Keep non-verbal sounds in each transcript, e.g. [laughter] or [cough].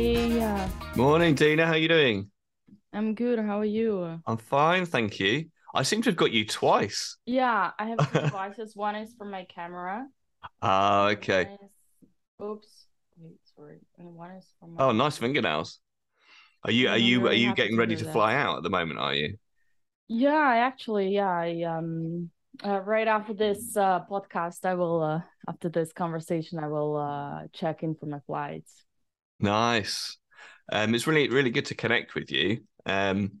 Hey, uh, Morning, Dina. How are you doing? I'm good. How are you? I'm fine, thank you. I seem to have got you twice. Yeah, I have [laughs] two devices. One is for my camera. Ah, okay. Is... Oops. Wait, sorry. And one is for my. Oh, nice fingernails. Are you are you are you getting to ready to that. fly out at the moment, are you? Yeah, I actually, yeah, I um, uh, right after this uh podcast, I will uh after this conversation, I will uh check in for my flights. Nice. Um, it's really really good to connect with you. Um,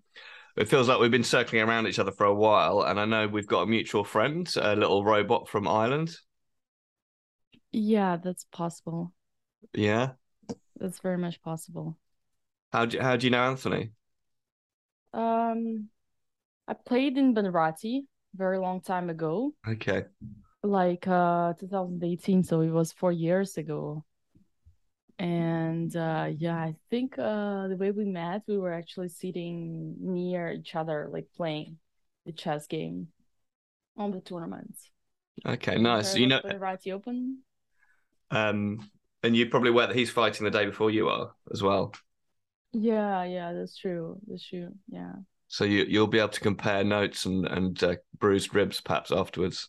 it feels like we've been circling around each other for a while, and I know we've got a mutual friend, a little robot from Ireland. Yeah, that's possible. Yeah. That's very much possible. How do how do you know Anthony? Um, I played in Bunratty very long time ago. Okay. like uh 2018 so it was four years ago and uh yeah i think uh the way we met we were actually sitting near each other like playing the chess game on the tournaments Okay, nice. You know, Bunratty Open um, and you're probably aware that he's fighting the day before you are as well. yeah yeah that's true that's true yeah So you you'll be able to compare notes and and uh, bruised ribs perhaps afterwards.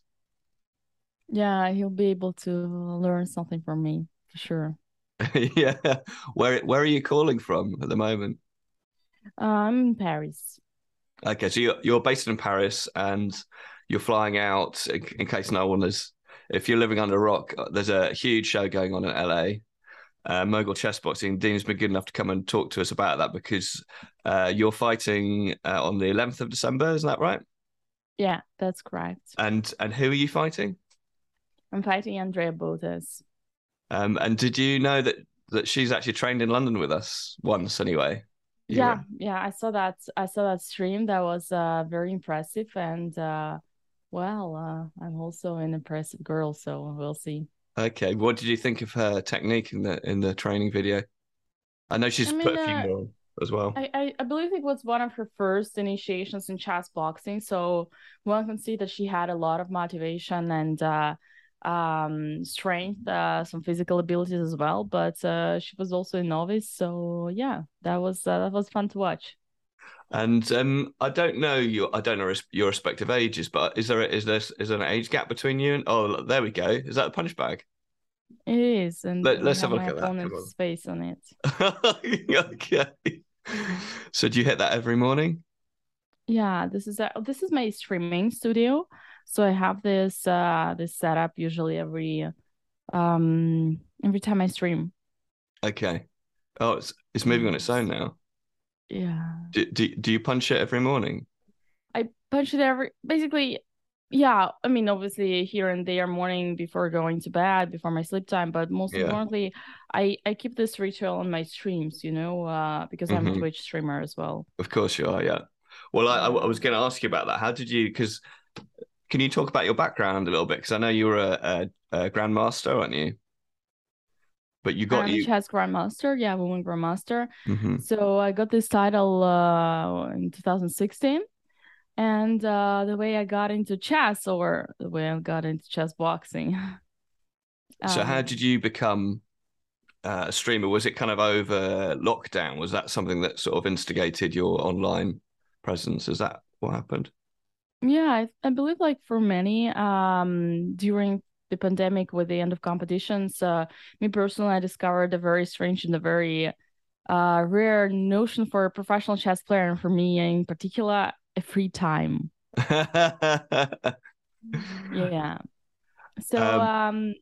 yeah he'll be able to learn something from me for sure [laughs] yeah. Where where are you calling from at the moment? i'm in paris Okay, so you're you're based in Paris and you're flying out in, in case no one is. If you're living under a rock, uh, there's a huge show going on in LA. Uh, Mogul Chess Boxing. Dean's been good enough to come and talk to us about that because uh, you're fighting uh, on the 11th of December, isn't that right? yeah that's correct And and who are you fighting? i'm fighting andrea botez Um, and did you know that that she's actually trained in London with us once anyway? You yeah were- yeah i saw that i saw that stream that was uh very impressive and uh well uh i'm also an impressive girl so we'll see Okay. What did you think of her technique in the in the training video? I know she's I mean, put a few uh, more as well. I, I i believe it was one of her first initiations in chess boxing so one can see that she had a lot of motivation and uh um strength uh some physical abilities as well but uh she was also a novice so yeah that was uh, that was fun to watch And um, I don't know your I don't know your respective ages, but is there a, is there is there an age gap between you and oh there we go. Is that a punch bag? it is and Let, let's have a look at that. Come opponent's on. face on it [laughs] okay. So do you hit that every morning? Yeah, this is a, this is my streaming studio. So I have this uh this setup usually every um every time I stream. Okay. Oh, it's it's moving on its own now. Yeah. Do, do do you punch it every morning? I punch it every basically yeah, I mean obviously here and there morning before going to bed, before my sleep time, but most Yeah. importantly, I I keep this ritual on my streams, you know, uh because I'm a Mhm. Twitch streamer as well. Of course you are, yeah. Well, I, I, I was going to ask you about that. How did you? Because can you talk about your background a little bit? Because I know you were a, a, a grandmaster, aren't you? But you got I'm you. chess grandmaster, yeah, woman grandmaster. Mhm. So I got this title uh, in 2016. And uh, the way I got into chess, or the way I got into chess boxing. [laughs] So how um, did you become uh, a streamer? Was it kind of over lockdown? Was that something that sort of instigated your online presence? Is that what happened? Yeah, I, I believe like for many, um, during the pandemic with the end of competitions, uh, me personally, I discovered a very strange and a very uh, rare notion for a professional chess player, and for me in particular, a free time. [laughs] Yeah. So Um, um,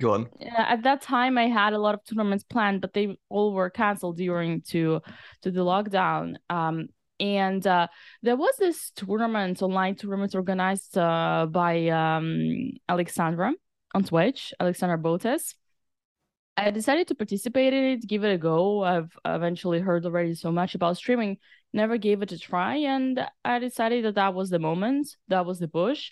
Go on. Yeah, at that time I had a lot of tournaments planned, but they all were canceled during to to the lockdown. Um, and uh, there was this tournament, online tournament organized uh, by um, Alexandra on Twitch, Alexandra Botez. I decided to participate in it, give it a go. I've eventually heard already so much about streaming, never gave it a try, and I decided that that was the moment, that was the push.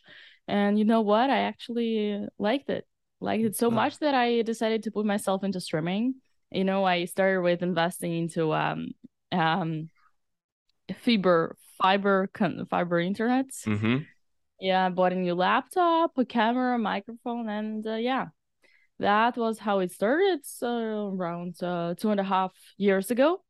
And you know what? I actually liked it liked it so Wow. much that I decided to put myself into streaming. You know, I started with investing into um um fiber fiber con- fiber internet. hmm Yeah, I bought a new laptop, a camera, microphone, and uh, yeah, that was how it started uh, around uh, two and a half years ago.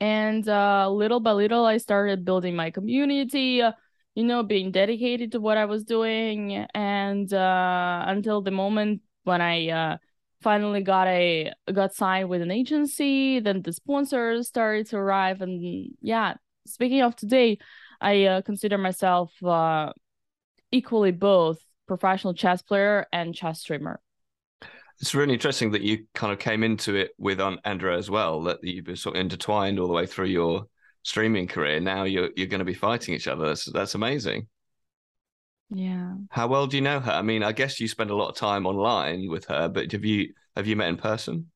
And uh, little by little i started building my community uh, you know being dedicated to what i was doing. And uh, until the moment when i uh, finally got a got signed with an agency then the sponsors started to arrive and yeah speaking of today i uh, consider myself uh, equally both professional chess player and chess streamer it's really interesting that you kind of came into it with on Andrea as well, that you've been sort of intertwined all the way through your streaming career. Now you're you're going to be fighting each other. That's that's amazing. Yeah. How well do you know her? I mean, I guess you spend a lot of time online with her, but have you have you met in person?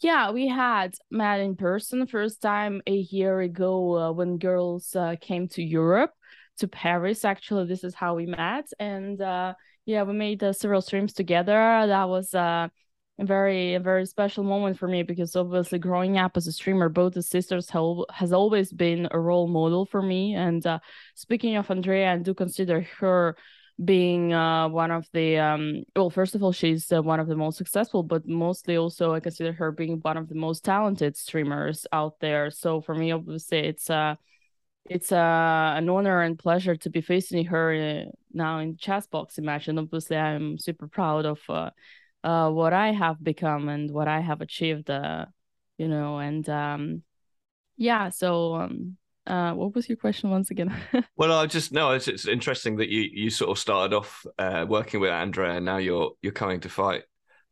Yeah, we had met in person first time a year ago uh, when girls uh, came to Europe to Paris. Actually, this is how we met, and uh, yeah, we made uh, several streams together. That was uh, a very a very special moment for me because obviously growing up as a streamer, both the sisters have, has always been a role model for me. And uh, speaking of Andrea, I do consider her being uh, one of the um, well first of all she's uh, one of the most successful but mostly also i consider her being one of the most talented streamers out there so for me obviously it's uh it's uh, an honor and pleasure to be facing her uh, now in chess boxing match and obviously i'm super proud of uh, uh, what i have become and what i have achieved uh, you know and um, yeah so um, uh, what was your question once again? [laughs] well, I just no, it's, it's interesting that you you sort of started off uh, working with Andrea, and now you're you're coming to fight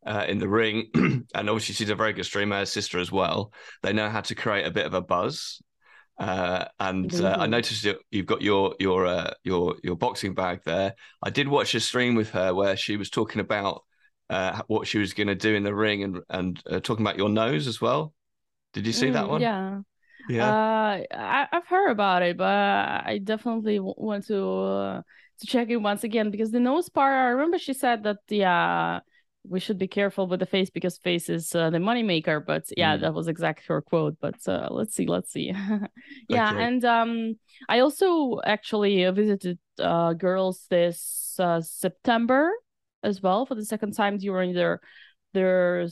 uh, in the ring, [clears throat] and obviously she's a very good streamer, sister as well. They know how to create a bit of a buzz, uh, and uh, I noticed you've got your your uh, your your boxing bag there. I did watch a stream with her where she was talking about uh, what she was going to do in the ring and and uh, talking about your nose as well. Did you see mm, that one? Yeah. Yeah. Uh, I, have heard about it, but I definitely want to to check it once again because the nose part. I remember she said that the we should be careful with the face because face is uh, the moneymaker. But yeah, mm. that was exactly her quote. But uh, let's see, let's see. [laughs] yeah, okay. and um, I also actually visited uh, girls this uh, September as well for the second time during their their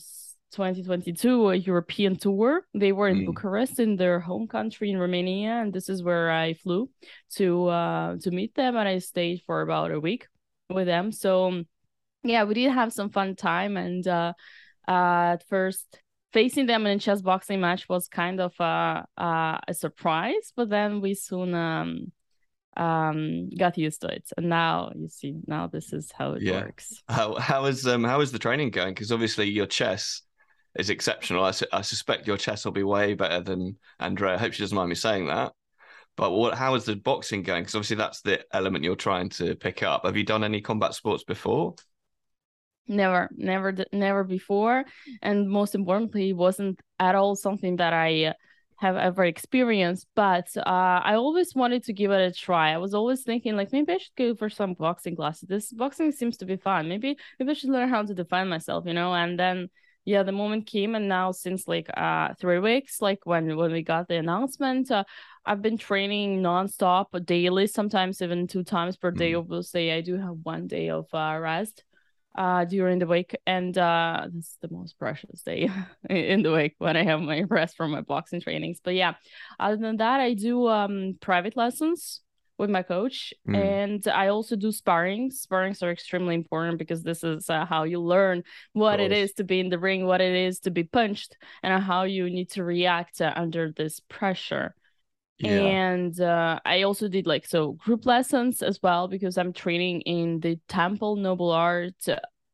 2022 European tour. They were in mm. Bucharest in their home country in Romania, and this is where I flew to uh to meet them, and I stayed for about a week with them. So yeah, we did have some fun time, and uh, uh, at first facing them in a chess boxing match was kind of a, a, a surprise, but then we soon um, um, got used to it, and now you see, now this is how it yeah. works. How how is um how is the training going? Because obviously your chess is exceptional. I, su- I suspect your chess will be way better than Andrea. I hope she doesn't mind me saying that. But what? How is the boxing going? Because obviously that's the element you're trying to pick up. Have you done any combat sports before? never never never before and most importantly wasn't at all something that i have ever experienced but uh, i always wanted to give it a try. I was always thinking like maybe i should go for some boxing classes. This boxing seems to be fun. Maybe maybe i should learn how to defend myself you know? And then yeah the moment came and now since like uh three weeks like when when we got the announcement uh, i've been training nonstop daily sometimes even two times per day mm. obviously. I do have one day of uh, rest uh, during the week, and uh, this is the most precious day [laughs] in the week when I have my rest from my boxing trainings. But yeah, other than that, I do um, private lessons with my coach, mm. and I also do sparring. Sparrings are extremely important because this is uh, how you learn what it is to be in the ring, what it is to be punched, and how you need to react uh, under this pressure. Yeah. And uh, I also did like so group lessons as well because I'm training in the Temple Noble Art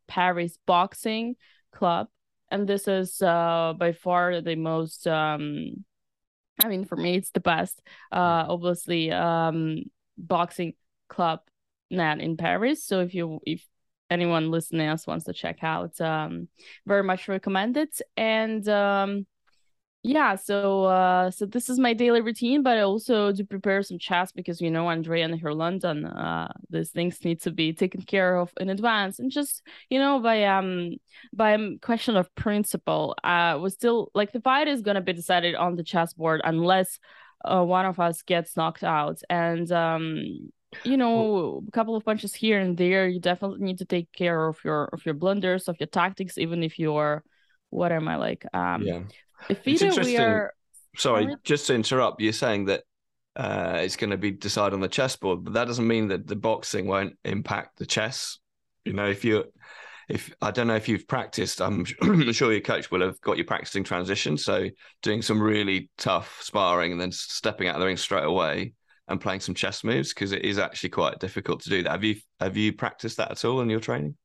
Paris Boxing Club, and this is uh, by far the most. Um, I mean, for me, it's the best. Uh, obviously, um, boxing club net in Paris. So if you if anyone listening else wants to check out, um, very much recommended. And um, yeah so uh so this is my daily routine but i also do prepare some chats because you know andrea and her london uh these things need to be taken care of in advance and just you know by um by question of principle uh we still like the fight is gonna be decided on the chessboard unless uh, one of us gets knocked out and um you know a couple of punches here and there you definitely need to take care of your of your blunders of your tactics even if you're what am i like um yeah if either we are sorry Sorry? just to interrupt you're saying that uh it's going to be decided on the chessboard but that doesn't mean that the boxing won't impact the chess you know if you if I don't know if you've practiced, [clears throat] I'm sure your coach will have got you practicing transition. So doing some really tough sparring and then stepping out of the ring straight away and playing some chess moves because it is actually quite difficult to do that. Have you have you practiced that at all in your training?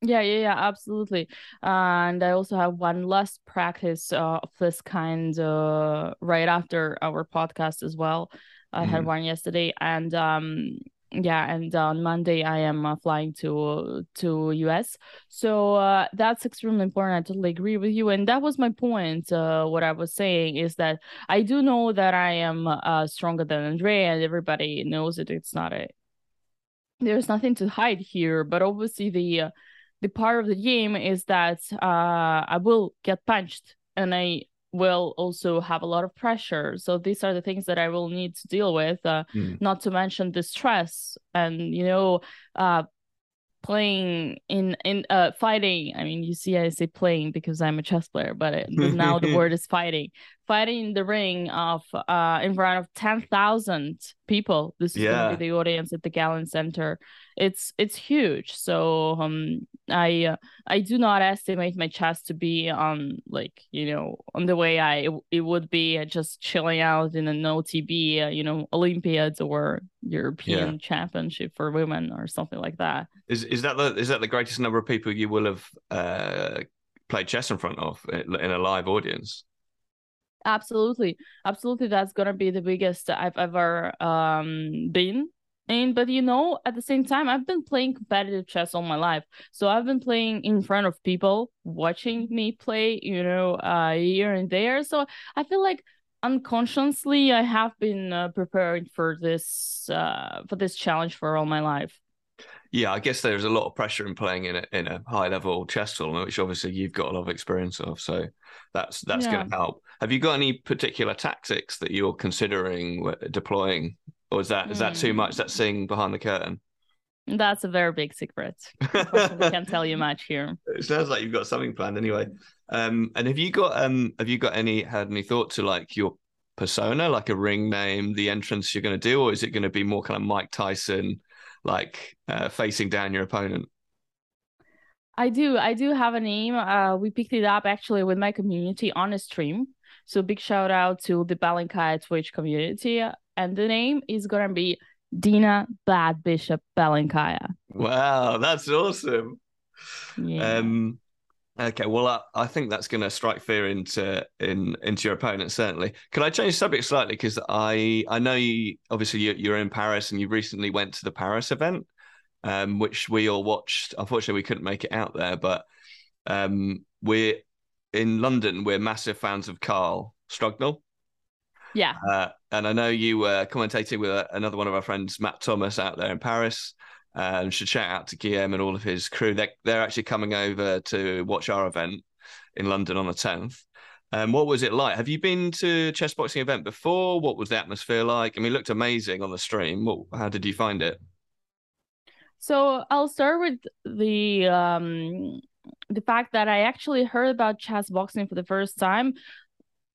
Yeah, yeah, yeah, absolutely. and I also have one last practice uh, of this kind uh, right after our podcast as well. I had Mhm. one yesterday, and um, yeah, and on Monday I am uh, flying to to US. So uh, that's extremely important. I totally agree with you, and that was my point. Uh, what I was saying is that I do know that I am uh, stronger than Andrea, and everybody knows it. It's not a there's nothing to hide here, but obviously the uh, the part of the game is that uh, I will get punched and I will also have a lot of pressure. So these are the things that I will need to deal with. Uh, Mm. Not to mention the stress and you know, uh, playing in in uh fighting. I mean, you see, I say playing because I'm a chess player, but it, but [laughs] now the word is fighting. Fighting in the ring of uh in front of ten thousand people. This is Yeah. be the audience at the Galen Center. It's it's huge. So um, I uh, I do not estimate my chess to be on like you know on the way I it would be uh, just chilling out in an OTB, uh, you know, Olympiads or European Championship for women or something like that. Is is that the is that the greatest number of people you will have uh, played chess in front of in a live audience? Absolutely, absolutely. That's gonna be the biggest I've ever um been in. But you know, at the same time, I've been playing competitive chess all my life, so I've been playing in front of people watching me play. You know, uh, here and there. So I feel like unconsciously I have been uh, preparing for this uh for this challenge for all my life. Yeah, I guess there's a lot of pressure in playing in a in a high level chess tournament, which obviously you've got a lot of experience of. So that's that's Yeah. going to help. Have you got any particular tactics that you're considering deploying, or is that is that too much? Mm. That seeing behind the curtain. That's a very big secret. Unfortunately, can't tell you much here. [laughs] It sounds like you've got something planned anyway. Um, and have you got um have you got any had any thought to like your persona, like a ring name, the entrance you're going to do, or is it going to be more kind of Mike Tyson, like uh, facing down your opponent? I do. I do have a name. Uh, we picked it up actually with my community on a stream. So big shout out to the Belenkaya Twitch community. And the name is gonna be Dina Bad Bishop Belenkaya. Wow, that's awesome. Yeah. Um, okay, well, I, I think that's going to strike fear into in into your opponent. Certainly. Can I change the subject slightly because I I know you obviously you, you're in Paris and you recently went to the Paris event, um, which we all watched. Unfortunately, we couldn't make it out there, but um, we're in London. We're massive fans of Carl Strugnell. yeah. Uh, and I know you were commentating with uh, another one of our friends, Matt Thomas, out there in Paris. Um, should shout out to Guillaume and all of his crew. They're, they're actually coming over to watch our event in London on the 10th. Um, what was it like? Have you been to a chess boxing event before? What was the atmosphere like? I mean, it looked amazing on the stream. What, how did you find it? So I'll start with the um the fact that I actually heard about chess boxing for the first time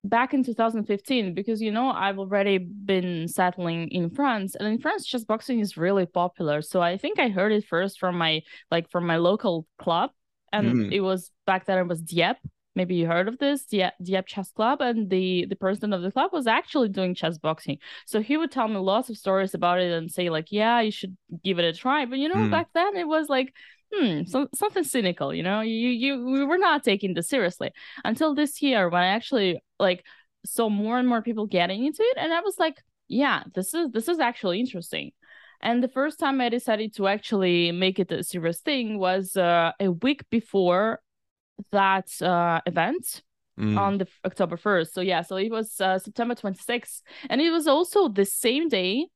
back in 2015 because you know I've already been settling in France and in France chess boxing is really popular. So I think I heard it first from my like from my local club and Mm. it was back then it was Dieppe. Maybe you heard of this Dieppe, Dieppe Chess Club and the the president of the club was actually doing chess boxing. So he would tell me lots of stories about it and say like, yeah, you should give it a try. But you know, Mm. back then it was like, hmm, so, something cynical. You know, you you we were not taking this seriously until this year when I actually like saw more and more people getting into it, and I was like, yeah, this is this is actually interesting. And the first time I decided to actually make it a serious thing was uh, a week before that uh, event Mm. on the October 1st. So yeah, so it was uh, September 26th. And it was also the same day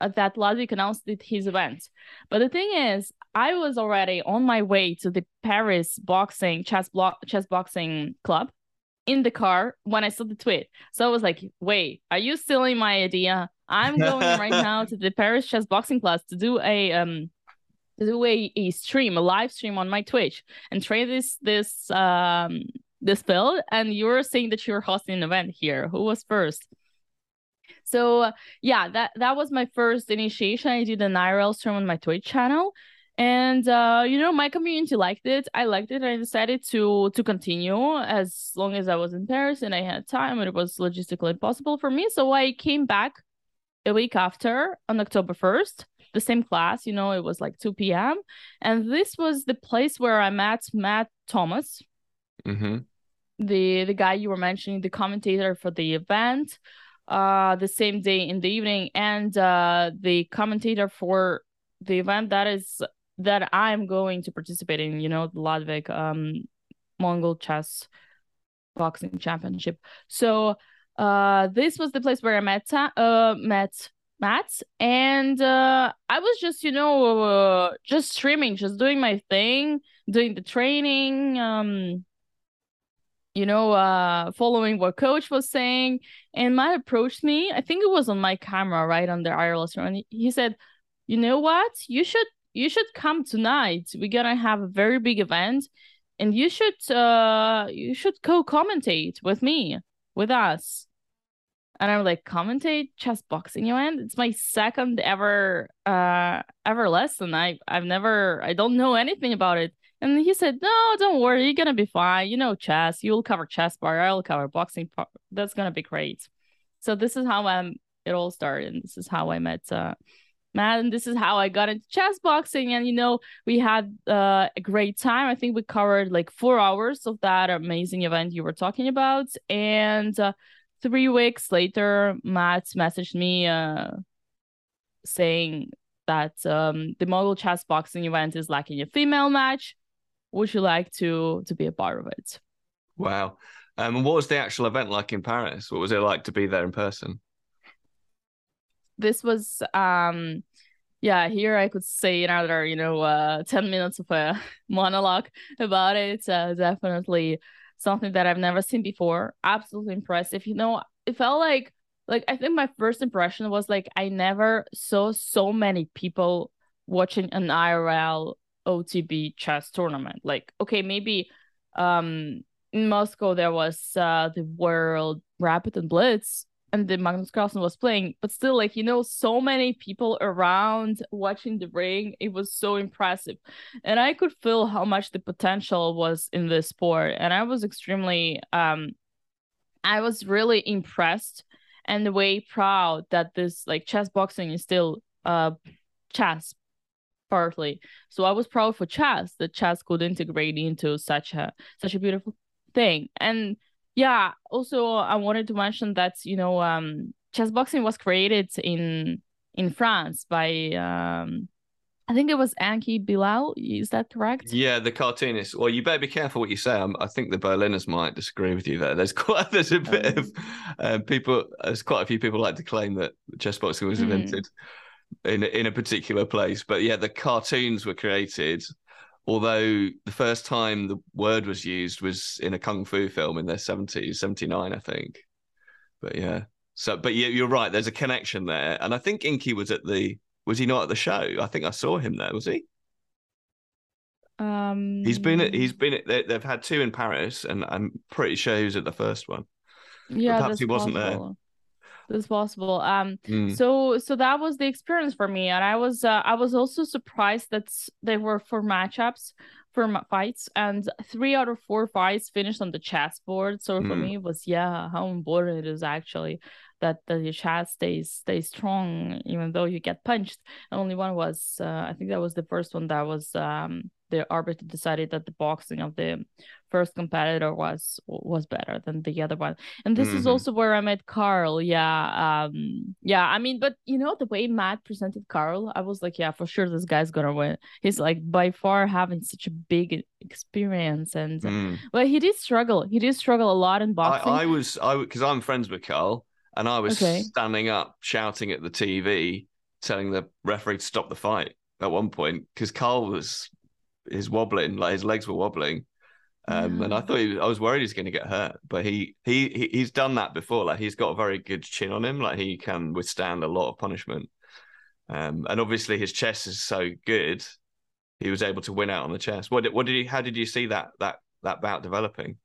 that Ludwig announced his event. But the thing is, I was already on my way to the Paris boxing chess block chess boxing club in the car when I saw the tweet. So I was like, wait, are you stealing my idea? I'm going right [laughs] now to the Paris chess boxing class to do a um to do a, a stream, a live stream on my Twitch and train this this um this build. And you were saying that you were hosting an event here. Who was first? So uh, yeah, that that was my first initiation. I did an IRL stream on my Twitch channel, and uh, you know my community liked it. I liked it. I decided to to continue as long as I was in Paris and I had time and it was logistically possible for me. So I came back a week after on October first. The same class, you know, it was like 2 p.m. And this was the place where I met Matt Thomas, hmm the the guy you were mentioning, the commentator for the event uh the same day in the evening and uh the commentator for the event that is that I'm going to participate in, you know, the Ludwig um Mogul chess boxing championship. So uh this was the place where I met uh met Matt and uh I was just, you know, uh, just streaming, just doing my thing, doing the training, um you know, uh, following what coach was saying. And Matt approached me. I think it was on my camera, right on the IRL and he said, "You know what? You should you should come tonight. We're gonna have a very big event, and you should uh you should co-commentate with me, with us." And I'm like, commentate chess boxing event? It's my second ever uh ever lesson. I I've never I don't know anything about it. And he said, No, don't worry, you're gonna be fine. You know chess. You'll cover chess bar, I'll cover boxing. Part. That's gonna be great. So this is how um it all started. And this is how I met uh Matt, and this is how I got into chess boxing. And you know, we had uh, a great time. I think we covered like four hours of that amazing event you were talking about. And uh, three weeks later, Matt messaged me uh, saying that um, the Mogul chess boxing event is lacking a female match would you like to to be a part of it? Wow. Um, and what was the actual event like in Paris? What was it like to be there in person? This was um yeah, here I could say another, you know, uh 10 minutes of a [laughs] monologue about it. Uh, definitely something that I've never seen before. Absolutely impressive. You know, it felt like like I think my first impression was like I never saw so many people watching an IRL OTB chess tournament. Like, okay, maybe um in Moscow there was uh the World Rapid and Blitz and the Magnus Carlsen was playing, but still, like you know, so many people around watching the ring. It was so impressive, and I could feel how much the potential was in this sport, and I was extremely um, I was really impressed and way proud that this like chess boxing is still uh chess partly. So I was proud for chess that chess could integrate into such a such a beautiful thing. And yeah, also I wanted to mention that you know um chess boxing was created in in France by um I think it was Enki Bilal. Is that correct? Yeah, the cartoonist. Well, you better be careful what you say. I'm, i think the Berliners might disagree with you there. There's [laughs] quite there's a bit um, of uh, people. There's quite a few people like to claim that chess boxing was mm. In in a particular place. But yeah, the cartoons were created. Although the first time the word was used was in a kung fu film in the 70s, 79, I think. But yeah. So, but yeah, you're right. There's a connection there, and I think Enki was at the. Was he not at the show? I think I saw him there. Was he? Um, he's been. At, he's been. At, they, have had two in Paris, and I'm pretty sure he was at the first one. Yeah, but perhaps he wasn't possible. That's possible um mm. so so that was the experience for me and i was uh, i was also surprised that they were for matchups for fights and three out of four fights finished on the chessboard so mm. for me it was yeah how important it is actually that, that your chest stays stays strong even though you get punched and only one was uh, i think that was the first one that was um the arbiter decided that the boxing of the first competitor was was better than the other one and this mm-hmm. is also where i met carl yeah um yeah i mean but you know the way matt presented carl i was like yeah for sure this guy's gonna win he's like by far having such a big experience and mm. but he did struggle he did struggle a lot in boxing i, I was i because i'm friends with carl and i was okay. standing up shouting at the tv telling the referee to stop the fight at one point because carl was is wobbling, like his legs were wobbling. Um, and I thought he, I was worried he's going to get hurt, but he, he he he's done that before. Like he's got a very good chin on him. Like he can withstand a lot of punishment. Um, and obviously his chess is so good, he was able to win out on the chess. What did, what did he? How did you see that that that bout developing?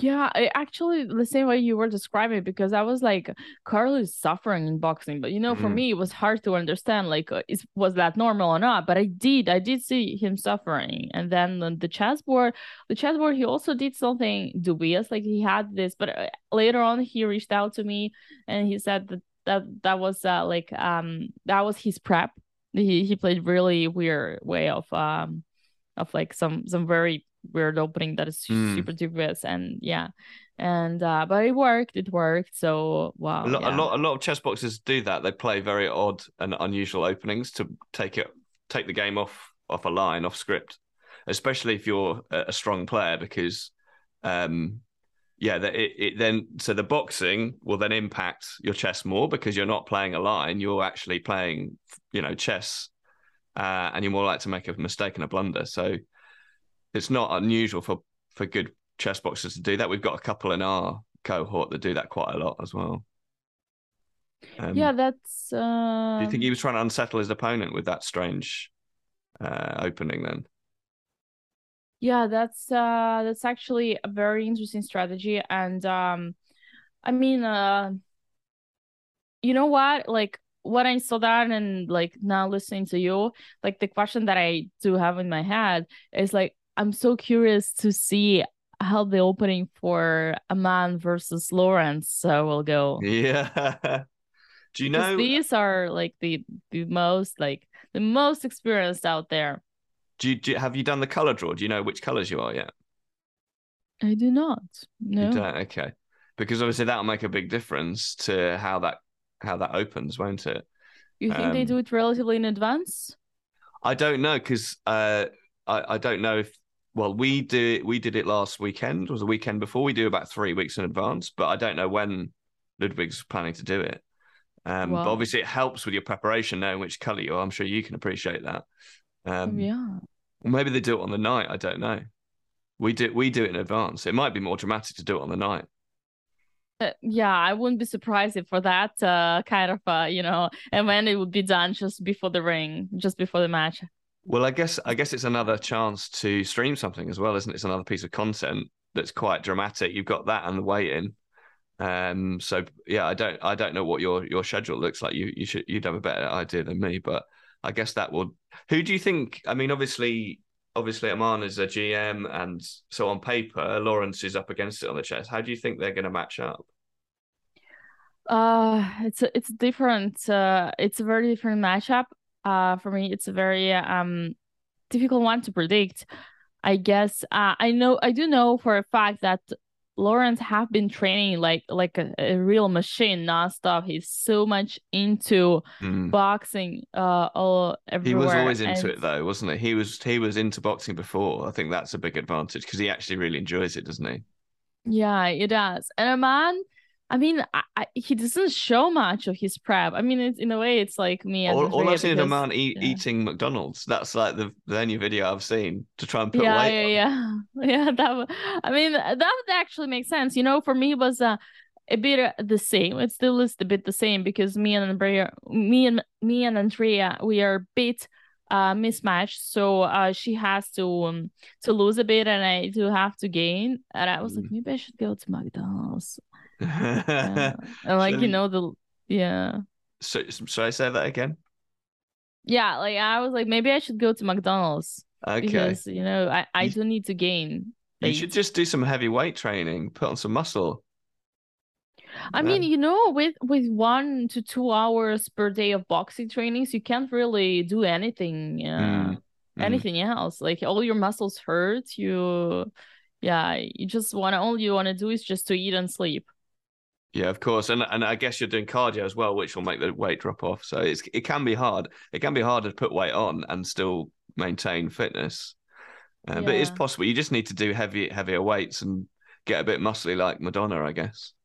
Yeah, I actually the same way you were describing because I was like, Carlos suffering in boxing, but you know, for Mhm. me, it was hard to understand like, uh, is was that normal or not? But I did, I did see him suffering, and then the, the chessboard, the chessboard, he also did something dubious, like he had this, but uh, later on he reached out to me and he said that that that was uh, like um that was his prep. He he played really weird way of um of like some some very weird opening that is Mm. super dubious and yeah and uh but it worked it worked so wow a lot, yeah. a lot, a lot of chess boxers do that. They play very odd and unusual openings to take it, take the game off off a line, off script. Especially if you're a, a strong player, because, um, yeah, that it, it then so the boxing will then impact your chess more because you're not playing a line, you're actually playing, you know, chess, uh, and you're more likely to make a mistake and a blunder. So it's not unusual for for good chess boxers to do that. We've got a couple in our cohort that do that quite a lot as well. Um, yeah that's uh Do you think he was trying to unsettle his opponent with that strange uh, opening? Then yeah that's uh that's actually a very interesting strategy and um i mean uh you know what like when i saw that and like now listening to you like the question that i do have in my head is like i'm so curious to see how the opening for Aman versus Lawrence uh, will go yeah. [laughs] do you because know? these are like the the most like the most experienced out there Do you, do you- have you done the color draw? Do you know which colors you are yet? i do not no. Okay, because obviously that'll make a big difference to how that how that opens, won't it? you think they um, do it relatively in advance I don't know because uh, I I don't know if well we did we did it last weekend was the weekend before we do about three weeks in advance, but I don't know when Ludwig's planning to do it. Um, but obviously it helps with your preparation knowing which color you are. I'm sure you can appreciate that. Um, yeah maybe they do it on the night. I don't know. We do we do it in advance. It might be more dramatic to do it on the night. Uh, yeah i wouldn't be surprised if for that uh kind of uh you know and when it would be done just before the ring just before the match Well, I guess I guess it's another chance to stream something as well, isn't it? It's another piece of content that's quite dramatic. You've got that and the waiting. Um, so yeah, I don't I don't know what your your schedule looks like. You you should you'd have a better idea than me, but I guess that will. Who do you think? I mean, obviously, obviously, Aman is a GM, and so on paper, Lawrence is up against it on the chess. How do you think they're going to match up? Uh, it's it's different. Uh, it's a very different matchup. Uh, for me, it's a very um difficult one to predict. I guess. Uh, I know. I do know for a fact that Lawrence have been training like like a, a real machine nonstop. He's so much into Hmm. boxing. Uh, all everywhere. He was always into and- it though, wasn't he? He was he was into boxing before. I think that's a big advantage because he actually really enjoys it, doesn't he? Yeah, it does. And Aman, I mean, I, I, he doesn't show much of his prep. I mean, it's in a way, it's like me and all, all I've seen is a man eat, yeah. eating McDonald's. That's like the, the only video I've seen to try and put yeah, weight yeah, on. yeah, [laughs] yeah. That I mean, that would actually make sense. You know, for me, it was uh, a bit uh, the same. It still is a bit the same because me and Andrea, me and me and Andrea, we are a bit uh mismatched. So uh, she has to um, to lose a bit, and I do have to gain. And I was like, Mm. maybe I should go to McDonald's. Yeah. [laughs] and like you know the yeah. so, should I say that again? Yeah, like I was like, maybe I should go to McDonald's Okay. because you know I I do need to gain. you should just do some heavy weight training, put on some muscle. I mean, you know, with with one to two hours per day of boxing trainings, you can't really do anything, uh, Mm, mm. anything else. Like all your muscles hurt. You, yeah, you just want to. All you want to do is just to eat and sleep. Yeah, of course, and and I guess you're doing cardio as well, which will make the weight drop off. So it's it can be hard. It can be harder to put weight on and still maintain fitness, uh, but it's possible. You just need to do heavy heavier weights and get a bit muscly like Madonna, I guess. [laughs]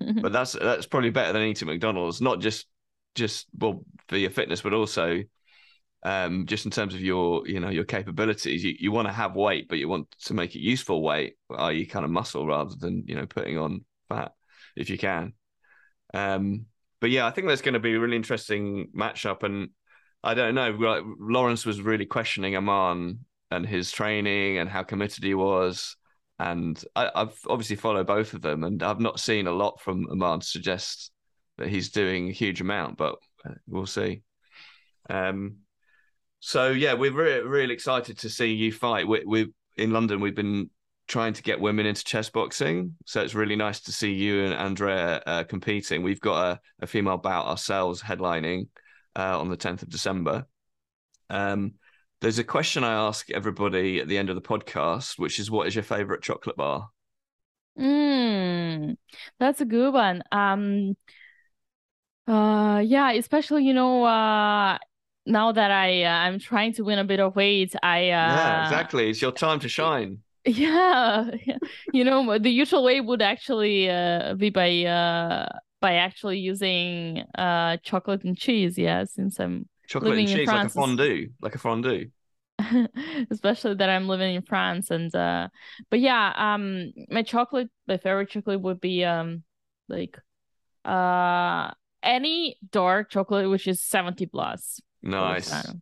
But that's that's probably better than eating McDonald's. Not just just well for your fitness, but also um, just in terms of your you know your capabilities. You, you want to have weight, but you want to make it useful weight, i.e., kind of muscle rather than you know putting on fat if you can. Um, but yeah, I think that's going to be a really interesting matchup, and I don't know. Lawrence was really questioning Aman and his training and how committed he was. And I, have obviously followed both of them, and I've not seen a lot from Aman to suggest that he's doing a huge amount, but we'll see. Um, so yeah, we're really, really excited to see you fight. We, we in London, we've been trying to get women into chess boxing, so it's really nice to see you and Andrea uh, competing. We've got a, a, female bout ourselves headlining uh, on the 10th of December. Um, there's a question I ask everybody at the end of the podcast, which is, "What is your favorite chocolate bar?" Mm, that's a good one. Um, uh, yeah, especially you know, uh, now that I uh, I'm trying to win a bit of weight, I uh, yeah, exactly. It's your time to [laughs] shine. [laughs] Yeah, you know, the usual way would actually uh, be by uh by actually using uh chocolate and cheese. Yeah, since I'm chocolate living and cheese, like a fondue, like a fondue. [laughs] especially that I'm living in France and uh but yeah um my chocolate my favorite chocolate would be um like uh any dark chocolate which is 70 plus Nice. Yeah.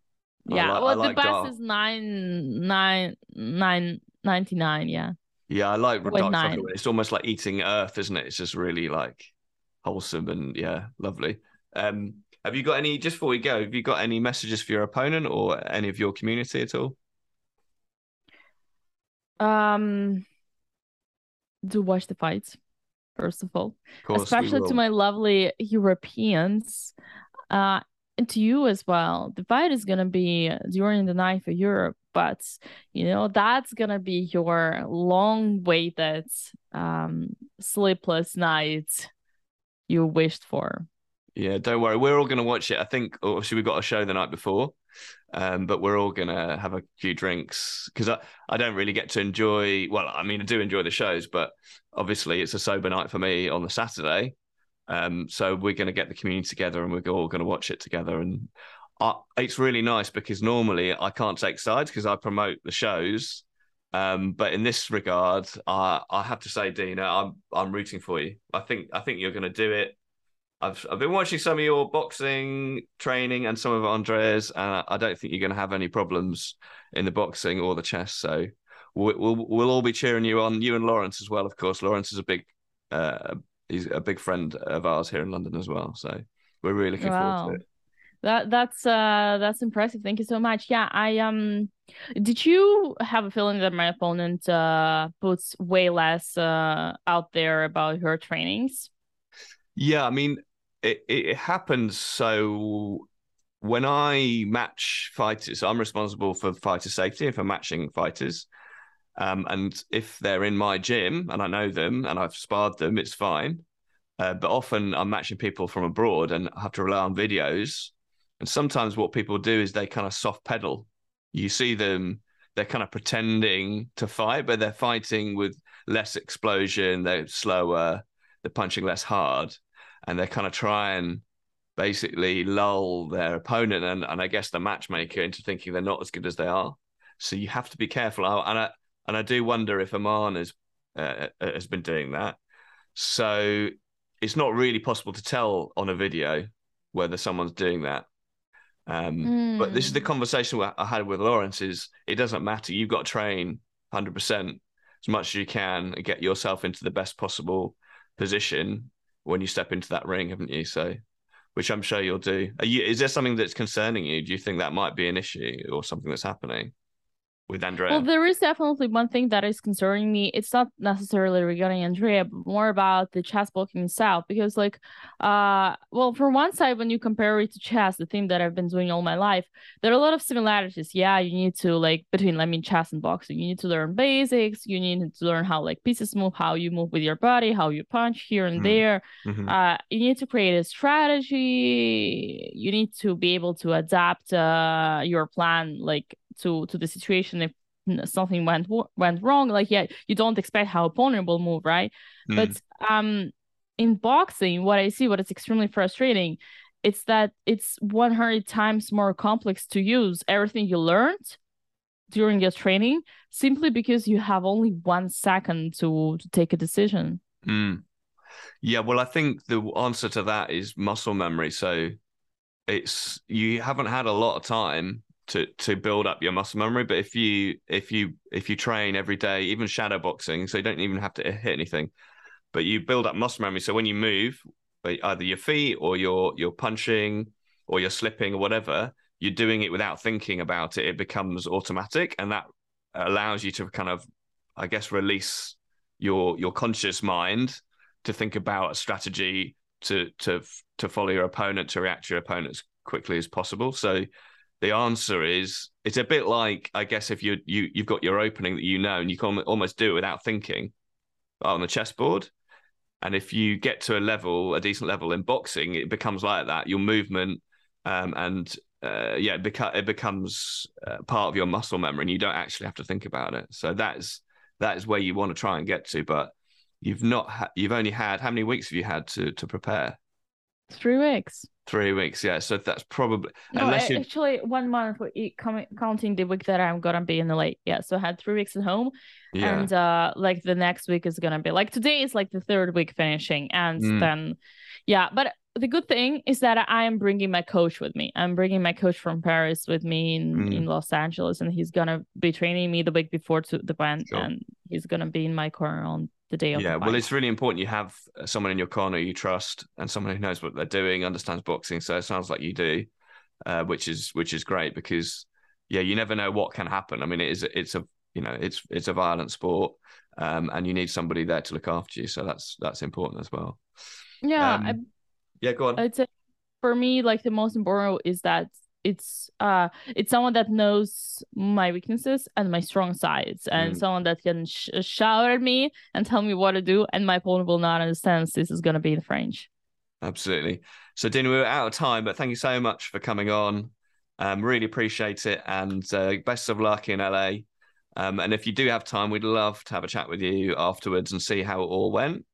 Like, well, like the best dark. is nine nine nine ninety nine. Yeah. Yeah, I like dark nine. chocolate. It's almost like eating earth, isn't it? It's just really like wholesome and yeah, lovely. Um, have you got any just before we go? Have you got any messages for your opponent or any of your community at all? Um, do watch the fights first of all, of especially to my lovely Europeans. Uh, to you as well. The fight is gonna be during the night for Europe, but you know that's gonna be your long-waited, um, sleepless night you wished for. Yeah, don't worry. We're all gonna watch it. I think obviously we got a show the night before, um, but we're all gonna have a few drinks because I I don't really get to enjoy. Well, I mean I do enjoy the shows, but obviously it's a sober night for me on the Saturday. Um, so we're going to get the community together and we're all going to watch it together. And I, it's really nice because normally I can't take sides because I promote the shows. Um, but in this regard, I, I have to say, Dina, I'm I'm rooting for you. I think I think you're going to do it. I've I've been watching some of your boxing training and some of Andrea's, and I don't think you're going to have any problems in the boxing or the chess. So we'll, we'll, we'll all be cheering you on. You and Lawrence as well, of course. Lawrence is a big uh, he's a big friend of ours here in London as well. So we're really looking wow. forward to it. That that's uh that's impressive. Thank you so much. Yeah, I um did you have a feeling that my opponent uh puts way less uh out there about her trainings? Yeah, I mean it it happens so when I match fighters, I'm responsible for fighter safety and for matching fighters. Um, and if they're in my gym and I know them and I've sparred them, it's fine. Uh, but often I'm matching people from abroad and I have to rely on videos. And sometimes what people do is they kind of soft pedal. You see them, they're kind of pretending to fight, but they're fighting with less explosion, they're slower, they're punching less hard, and they're kind of trying basically lull their opponent and, and I guess the matchmaker into thinking they're not as good as they are. So you have to be careful. And I, and I do wonder if Aman has uh, uh, has been doing that. So it's not really possible to tell on a video whether someone's doing that. Um, mm. But this is the hmm. conversation I had with Lawrence: is it doesn't matter. You've got to train 100 percent as much as you can and get yourself into the best possible position when you step into that ring, haven't you? So, which I'm sure you'll do. You, is there something that's concerning you? Do you think that might be an issue or something that's happening? With Andrea? Well, there is definitely one thing that is concerning me. It's not necessarily regarding Andrea, but more about the chess booking itself. Because, like, uh, well, for one side, when you compare it to chess, the thing that I've been doing all my life, there are a lot of similarities. Yeah, you need to like between I mean chess and boxing, you need to learn basics. You need to learn how like pieces move, how you move with your body, how you punch here and mm-hmm. there. Mm-hmm. Uh, you need to create a strategy. You need to be able to adapt uh, your plan like to to the situation if something went went wrong like yeah you don't expect how will move right mm. but um in boxing what i see what is extremely frustrating it's that it's 100 times more complex to use everything you learned during your training simply because you have only one second to, to take a decision. Mm. Yeah, well, I think the answer to that is muscle memory. So it's you haven't had a lot of time to to build up your muscle memory, but if you if you if you train every day, even shadow boxing, so you don't even have to hit anything, but you build up muscle memory. So when you move, either your feet or you're punching or you're slipping or whatever, you're doing it without thinking about it. It becomes automatic, and that allows you to kind of, I guess, release your your conscious mind to think about a strategy to to to follow your opponent to react to your opponent as quickly as possible. So the answer is it's a bit like I guess if you you you've got your opening that you know and you can almost do it without thinking on the chessboard. And if you get to a level, a decent level in boxing, it becomes like that. Your movement um, and uh, yeah, it, beca- it becomes uh, part of your muscle memory, and you don't actually have to think about it. So that is that is where you want to try and get to. But you've not ha- you've only had how many weeks have you had to to prepare? Three weeks. Three weeks, yeah. So that's probably no, unless you actually one month counting the week that I'm gonna be in the late. Yeah, so I had three weeks at home, yeah. and uh, like the next week is gonna be like today is like the third week finishing, and mm. then yeah. But the good thing is that I am bringing my coach with me. I'm bringing my coach from Paris with me in, mm. in Los Angeles, and he's gonna be training me the week before to the band, sure. and he's gonna be in my corner on the day of. Yeah, well, it's really important you have uh, someone in your corner you trust and someone who knows what they're doing, understands boxing. So it sounds like you do, uh, which is which is great because yeah, you never know what can happen. I mean, it is it's a you know it's it's a violent sport, um, and you need somebody there to look after you. So that's that's important as well. Yeah, um, I, yeah, go on. I'd say for me, like the most important is that it's uh it's someone that knows my weaknesses and my strong sides and mm. someone that can sh- shout at me and tell me what to do and my opponent will not understand this is going to be in french. Absolutely. So Dina we're out of time but thank you so much for coming on. Um really appreciate it and uh, best of luck in la um, and if you do have time we'd love to have a chat with you afterwards and see how it all went.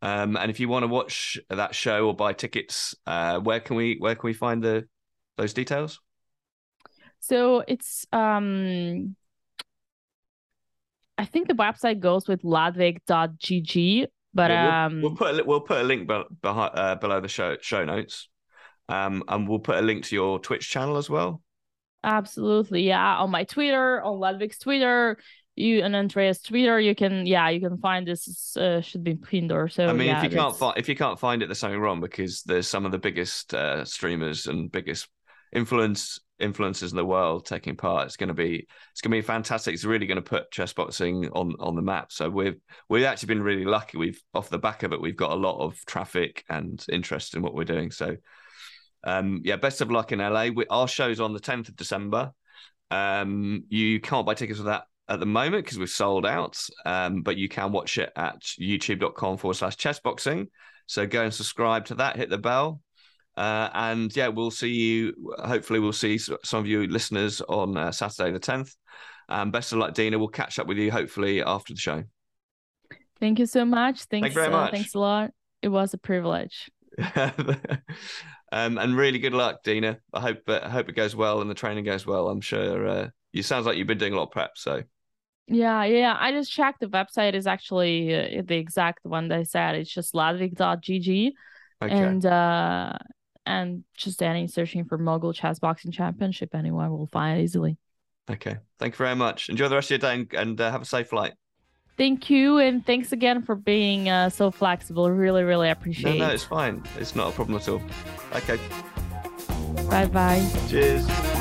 Um, and if you want to watch that show or buy tickets, uh, where can we where can we find the those details? So it's um I think the website goes with ludwig.gg, but yeah, we'll, um we'll put a, we'll put a link be- behind, uh, below the show show notes. Um and we'll put a link to your Twitch channel as well. Absolutely. Yeah, on my Twitter, on Ludwig's Twitter, you and Andreas Twitter, you can yeah, you can find this uh, should be pinned or so. I mean, yeah, if you can't find if you can't find it, there's something wrong because there's some of the biggest uh, streamers and biggest influence influencers in the world taking part. It's going to be it's going to be fantastic. It's really going to put chess boxing on on the map. So we've we've actually been really lucky. We've off the back of it, we've got a lot of traffic and interest in what we're doing. So um, yeah, best of luck in LA. We, our show's on the 10th of December. Um, you can't buy tickets for that at the moment because we've sold out, um, but you can watch it at youtube.com forward slash chessboxing. So go and subscribe to that, hit the bell. Uh, and yeah, we'll see you. Hopefully, we'll see some of you listeners on uh, Saturday the 10th. Um, best of luck, Dina. We'll catch up with you hopefully after the show. Thank you so much. Thanks, Thank very uh, much. thanks a lot. It was a privilege. [laughs] um, and really good luck, Dina. I hope uh, I hope it goes well and the training goes well. I'm sure uh, you sounds like you've been doing a lot of prep. So yeah, yeah. I just checked. The website is actually uh, the exact one they said. It's just ludwig.gg. Okay. And uh and just any searching for Mogul Chess Boxing Championship, anyone will find it easily. Okay. Thank you very much. Enjoy the rest of your day and, and uh, have a safe flight. Thank you, and thanks again for being uh, so flexible. Really, really appreciate. No, no, it's fine. It's not a problem at all. Okay. Bye, bye. Cheers.